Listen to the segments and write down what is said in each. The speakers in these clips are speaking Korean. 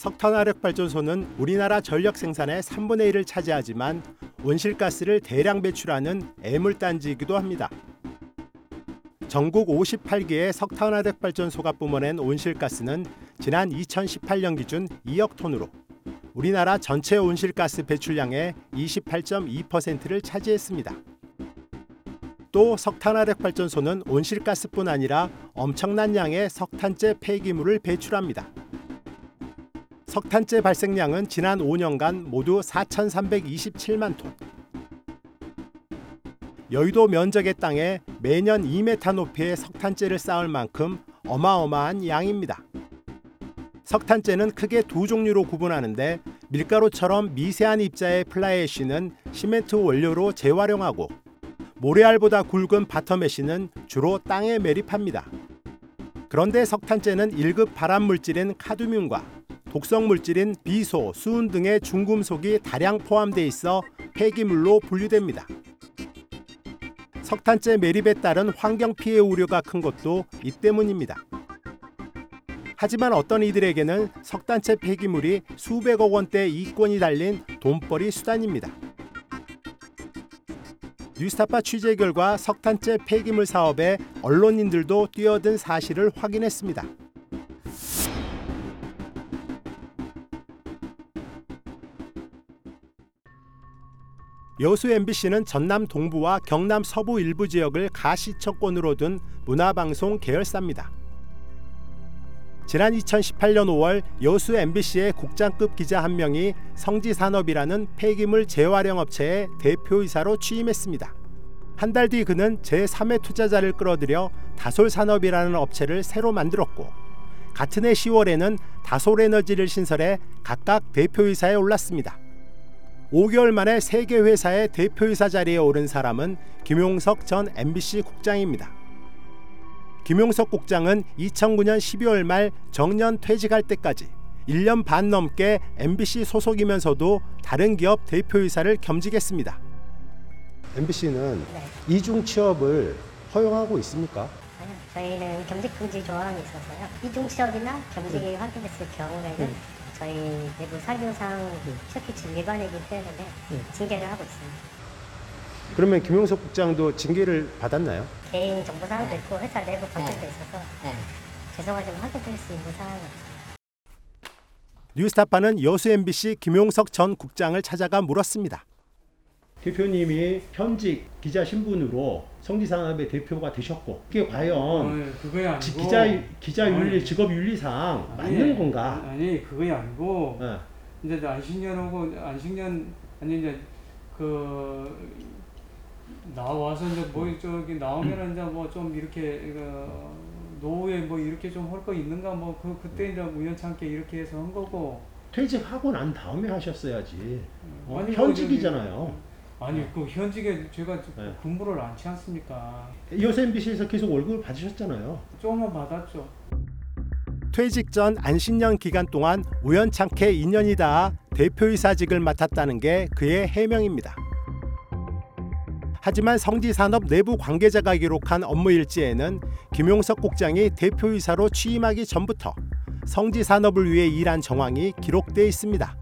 석탄화력발전소는 우리나라 전력 생산의 3분의 1을 차지하지만 온실가스를 대량 배출하는 애물단지이기도 합니다. 전국 58개의 석탄화력발전소가 뿜어낸 온실가스는 지난 2018년 기준 2억 톤으로 우리나라 전체 온실가스 배출량의 28.2%를 차지했습니다. 또 석탄화력발전소는 온실가스뿐 아니라 엄청난 양의 석탄재 폐기물을 배출합니다. 석탄재 발생량은 지난 5년간 모두 4,327만 톤. 여의도 면적의 땅에 매년 2m 높이의 석탄재를 쌓을 만큼 어마어마한 양입니다. 석탄재는 크게 두 종류로 구분하는데 밀가루처럼 미세한 입자의 fly ash는 시멘트 원료로 재활용하고 모래알보다 굵은 bottom ash는 주로 땅에 매립합니다. 그런데 석탄재는 1급 발암 물질인 카드뮴과 독성 물질인 비소, 수은 등의 중금속이 다량 포함돼 있어 폐기물로 분류됩니다. 석탄재 매립에 따른 환경 피해 우려가 큰 것도 이 때문입니다. 하지만 어떤 이들에게는 석탄재 폐기물이 수백억 원대 이권이 달린 돈벌이 수단입니다. 뉴스타파 취재 결과 석탄재 폐기물 사업에 언론인들도 뛰어든 사실을 확인했습니다. 여수 MBC는 전남 동부와 경남 서부 일부 지역을 가시청권으로 둔 문화방송 계열사입니다. 지난 2018년 5월 여수 MBC의 국장급 기자 한 명이 성지산업이라는 폐기물 재활용 업체의 대표이사로 취임했습니다. 한 달 뒤 그는 제3의 투자자를 끌어들여 다솔산업이라는 업체를 새로 만들었고 같은 해 10월에는 다솔에너지를 신설해 각각 대표이사에 올랐습니다. 5개월 만에 세계 회사의 대표이사 자리에 오른 사람은 김용석 전 MBC 국장입니다. 김용석 국장은 2009년 12월 말 정년 퇴직할 때까지 1년 반 넘게 MBC 소속이면서도 다른 기업 대표이사를 겸직했습니다. MBC는 네. 이중 취업을 허용하고 있습니까? 아니요, 저희는 경직 금지 조항이 있어서요. 이중 취업이나 경직이 확인됐을 경우에는 네. 저희 내부 사교상 규칙 위반이기 때문에 네. 징계를 하고 있습니다. 그러면 김용석 국장도 징계를 받았나요? 개인 정보 사항도 있고 회사 내부 검증도 네. 있어서 네. 죄송하지만 확인드릴 수 있는 사항은 없습니다. 뉴스타파는 여수 MBC 김용석 전 국장을 찾아가 물었습니다. 대표님이 현직 기자 신분으로 성지산업의 대표가 되셨고 이게 과연 어, 그거야 아니고 지- 기자 기자 윤리 아니. 직업 윤리상 아니, 맞는 건가? 아니 그거야 아니고 예. 이제 안식년하고 안식년 아니 이제 그 나와서 이제 뭐 저기 나오면은 이제 뭐 좀 이렇게 그 노후에 뭐 이렇게 좀 할 거 있는가 뭐 그 그때 이제 우연찮게 이렇게 해서 한 거고 퇴직하고 난 다음에 하셨어야지. 어, 아니, 뭐 현직이잖아요. 아니 그 현직에 제가 네. 근무를 않지 않습니까? 여수 MBC에서 계속 월급을 받으셨잖아요. 조금만 받았죠. 퇴직 전 안신년 기간 동안 우연찮게 인연이 닿아 대표이사직을 맡았다는 게 그의 해명입니다. 하지만 성지산업 내부 관계자가 기록한 업무 일지에는 김용석 국장이 대표이사로 취임하기 전부터 성지산업을 위해 일한 정황이 기록돼 있습니다.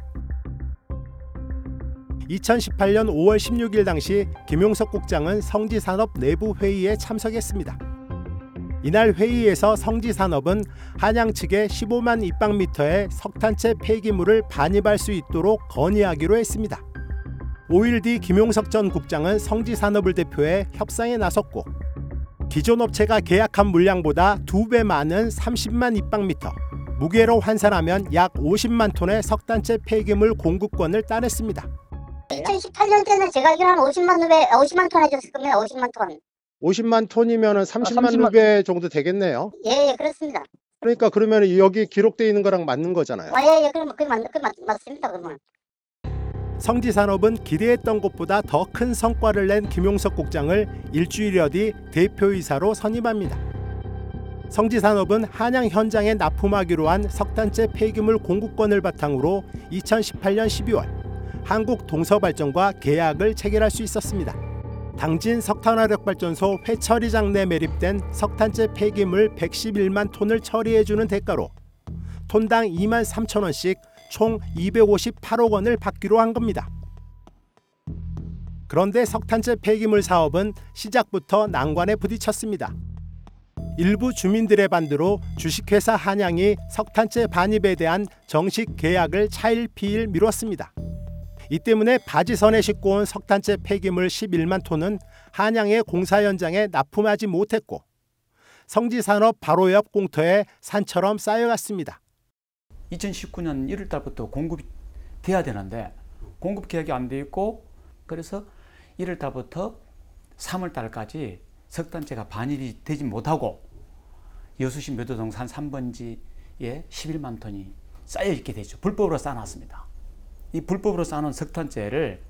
2018년 5월 16일 당시 김용석 국장은 성지산업 내부 회의에 참석했습니다. 이날 회의에서 성지산업은 한양 측에 15만 입방미터의 석탄재 폐기물을 반입할 수 있도록 건의하기로 했습니다. 5일 뒤 김용석 전 국장은 성지산업을 대표해 협상에 나섰고 기존 업체가 계약한 물량보다 두배 많은 30만 입방미터, 무게로 환산하면 약 50만 톤의 석탄재 폐기물 공급권을 따냈습니다. 2018년 때는 제가 알기로 한 50만 루베, 50만 톤 해줬을 겁니다. 50만 톤. 50만 톤이면 30만 30만 루베 정도 되겠네요. 예, 예, 그렇습니다. 그러니까 그러면 여기 기록돼 있는 거랑 맞는 거잖아요. 아, 예, 예, 그럼 그 맞, 그 맞, 맞습니다. 그러면. 성지 산업은 기대했던 것보다 더 큰 성과를 낸 김용석 국장을 일주일여 뒤 대표이사로 선임합니다. 성지 산업은 한양 현장에 납품하기로 한 석탄재 폐기물 공급권을 바탕으로 2018년 12월 한국 동서발전과 계약을 체결할 수 있었습니다. 당진 석탄화력발전소 회처리장 내 매립된 석탄재 폐기물 111만 톤을 처리해주는 대가로 톤당 2만 3천 원씩 총 258억 원을 받기로 한 겁니다. 그런데 석탄재 폐기물 사업은 시작부터 난관에 부딪혔습니다. 일부 주민들의 반대로 주식회사 한양이 석탄재 반입에 대한 정식 계약을 차일피일 미뤘습니다. 이 때문에 바지선에 싣고 온 석탄재 폐기물 11만 톤은 한양의 공사 현장에 납품하지 못했고 성지산업 바로 옆 공터에 산처럼 쌓여갔습니다. 2019년 1월 달부터 공급이 돼야 되는데 공급 계약이 안 돼 있고 그래서 1월 달부터 3월 달까지 석탄재가 반입이 되지 못하고 여수시 묘도동 산 3번지에 11만 톤이 쌓여 있게 되죠. 불법으로 쌓아놨습니다. 이 불법으로 쌓아놓은 석탄재를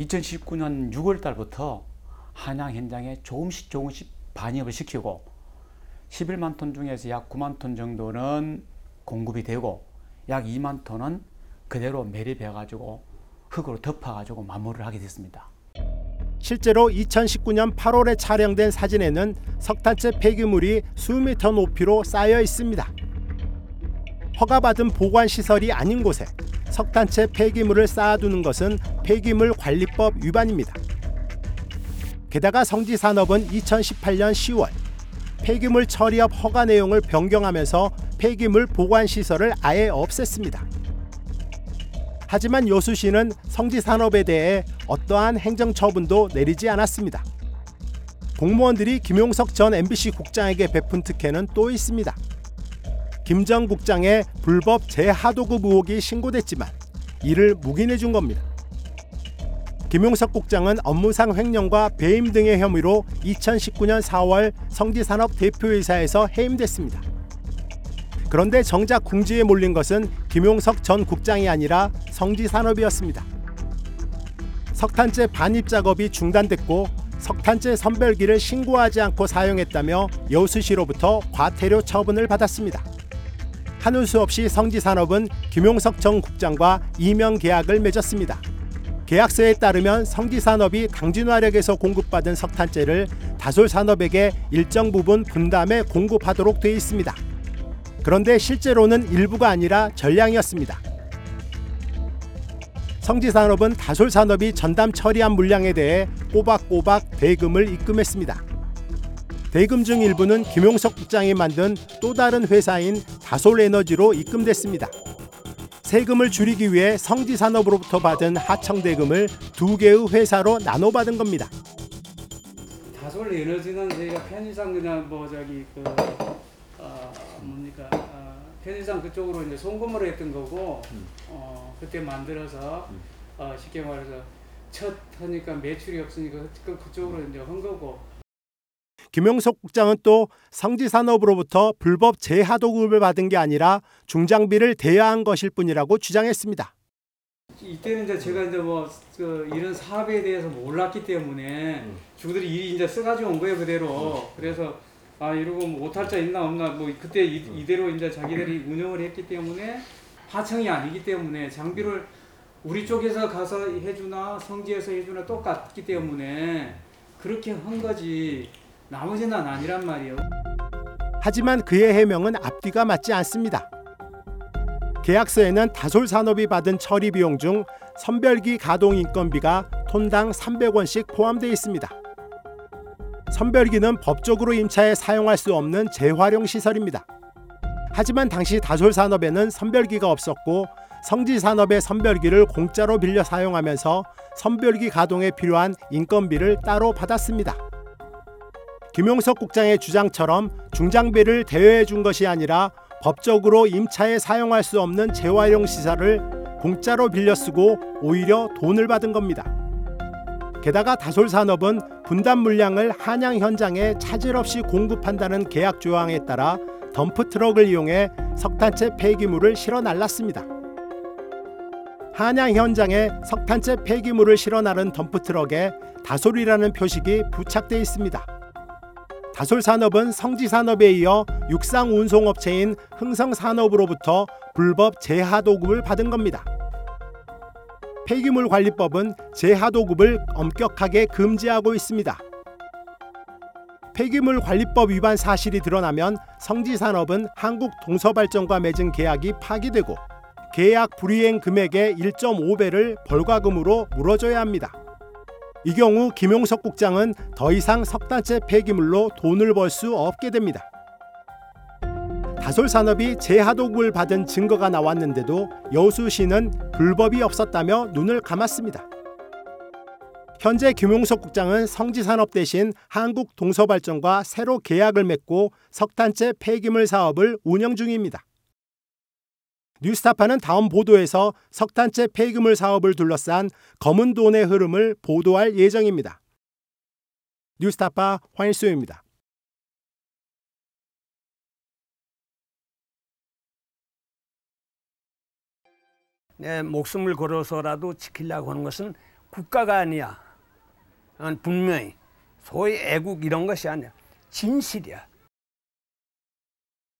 2019년 6월 달부터 한양 현장에 조금씩 조금씩 반입을 시키고 11만 톤 중에서 약 9만 톤 정도는 공급이 되고 약 2만 톤은 그대로 매립해 가지고 흙으로 덮어 가지고 마무리를 하게 됐습니다. 실제로 2019년 8월에 촬영된 사진에는 석탄재 폐기물이 수미터 높이로 쌓여 있습니다. 허가받은 보관 시설이 아닌 곳에 석탄재 폐기물을 쌓아두는 것은 폐기물 관리법 위반입니다. 게다가 성지 산업은 2018년 10월 폐기물 처리업 허가 내용을 변경하면서 폐기물 보관 시설을 아예 없앴습니다. 하지만 여수시는 성지 산업에 대해 어떠한 행정 처분도 내리지 않았습니다. 공무원들이 김용석 전 MBC 국장에게 베푼 특혜는 또 있습니다. 김 전 국장의 불법 재하도급 의혹이 신고됐지만 이를 묵인해 준 겁니다. 김용석 국장은 업무상 횡령과 배임 등의 혐의로 2019년 4월 성지산업 대표이사에서 해임됐습니다. 그런데 정작 궁지에 몰린 것은 김용석 전 국장이 아니라 성지산업이었습니다. 석탄재 반입 작업이 중단됐고 석탄재 선별기를 신고하지 않고 사용했다며 여수시로부터 과태료 처분을 받았습니다. 하는 수 없이 성지산업은 김용석 전 국장과 이명 계약을 맺었습니다. 계약서에 따르면 성지산업이 당진화력에서 공급받은 석탄재를 다솔산업에게 일정 부분 분담해 공급하도록 돼 있습니다. 그런데 실제로는 일부가 아니라 전량이었습니다. 성지산업은 다솔산업이 전담 처리한 물량에 대해 꼬박꼬박 대금을 입금했습니다. 대금 중 일부는 김용석 국장이 만든 또 다른 회사인 다솔에너지로 입금됐습니다. 세금을 줄이기 위해 성지산업으로부터 받은 하청 대금을 두 개의 회사로 나눠 받은 겁니다. 다솔 에너지는 저희가 편의상 그냥 뭐 저기 그 어, 뭡니까 어, 편의상 그쪽으로 이제 송금을 했던 거고 어, 그때 만들어서 어, 쉽게 말해서 첫 하니까 매출이 없으니까 그 그쪽으로 이제 한 거고 김용석 국장은 또 성지산업으로부터 불법 재하도급을 받은 게 아니라 중장비를 대여한 것일 뿐이라고 주장했습니다. 이때는 이제 제가 이제 뭐 그 이런 사업에 대해서 몰랐기 때문에 주들이 일이 이제 써가지고 온 거예요 그대로. 그래서 아 이러고 뭐 오탈자 있나 없나 뭐 그때 이, 이대로 이제 자기들이 운영을 했기 때문에 하청이 아니기 때문에 장비를 우리 쪽에서 가서 해주나 성지에서 해주나 똑같기 때문에 그렇게 한 거지 나머지는 아니란 말이에요. 하지만 그의 해명은 앞뒤가 맞지 않습니다. 계약서에는 다솔 산업이 받은 처리 비용 중 선별기 가동 인건비가 톤당 300원씩 포함되어 있습니다. 선별기는 법적으로 임차에 사용할 수 없는 재활용 시설입니다. 하지만 당시 다솔 산업에는 선별기가 없었고 성지 산업의 선별기를 공짜로 빌려 사용하면서 선별기 가동에 필요한 인건비를 따로 받았습니다. 김용석 국장의 주장처럼 중장비를 대여해 준 것이 아니라 법적으로 임차에 사용할 수 없는 재활용 시설을 공짜로 빌려 쓰고 오히려 돈을 받은 겁니다. 게다가 다솔 산업은 분담 물량을 한양 현장에 차질 없이 공급한다는 계약 조항에 따라 덤프 트럭을 이용해 석탄재 폐기물을 실어 날랐습니다. 한양 현장에 석탄재 폐기물을 실어 나른 덤프 트럭에 다솔이라는 표식이 부착돼 있습니다. 다솔산업은 성지산업에 이어 육상 운송업체인 흥성산업으로부터 불법 재하도급을 받은 겁니다. 폐기물 관리법은 재하도급을 엄격하게 금지하고 있습니다. 폐기물 관리법 위반 사실이 드러나면 성지산업은 한국 동서발전과 맺은 계약이 파기되고 계약 불이행 금액의 1.5배를 벌과금으로 물어줘야 합니다. 이 경우 김용석 국장은 더 이상 석탄재 폐기물로 돈을 벌 수 없게 됩니다. 다솔 산업이 재하도급을 받은 증거가 나왔는데도 여수시는 불법이 없었다며 눈을 감았습니다. 현재 김용석 국장은 성지산업 대신 한국동서발전과 새로 계약을 맺고 석탄재 폐기물 사업을 운영 중입니다. 뉴스타파는 다음 보도에서 석탄재 폐기물 사업을 둘러싼 검은 돈의 흐름을 보도할 예정입니다. 뉴스타파 황일수입니다. 내 목숨을 걸어서라도 지키려고 하는 것은 국가가 아니야. 난 분명히 소위 애국 이런 것이 아니야. 진실이야.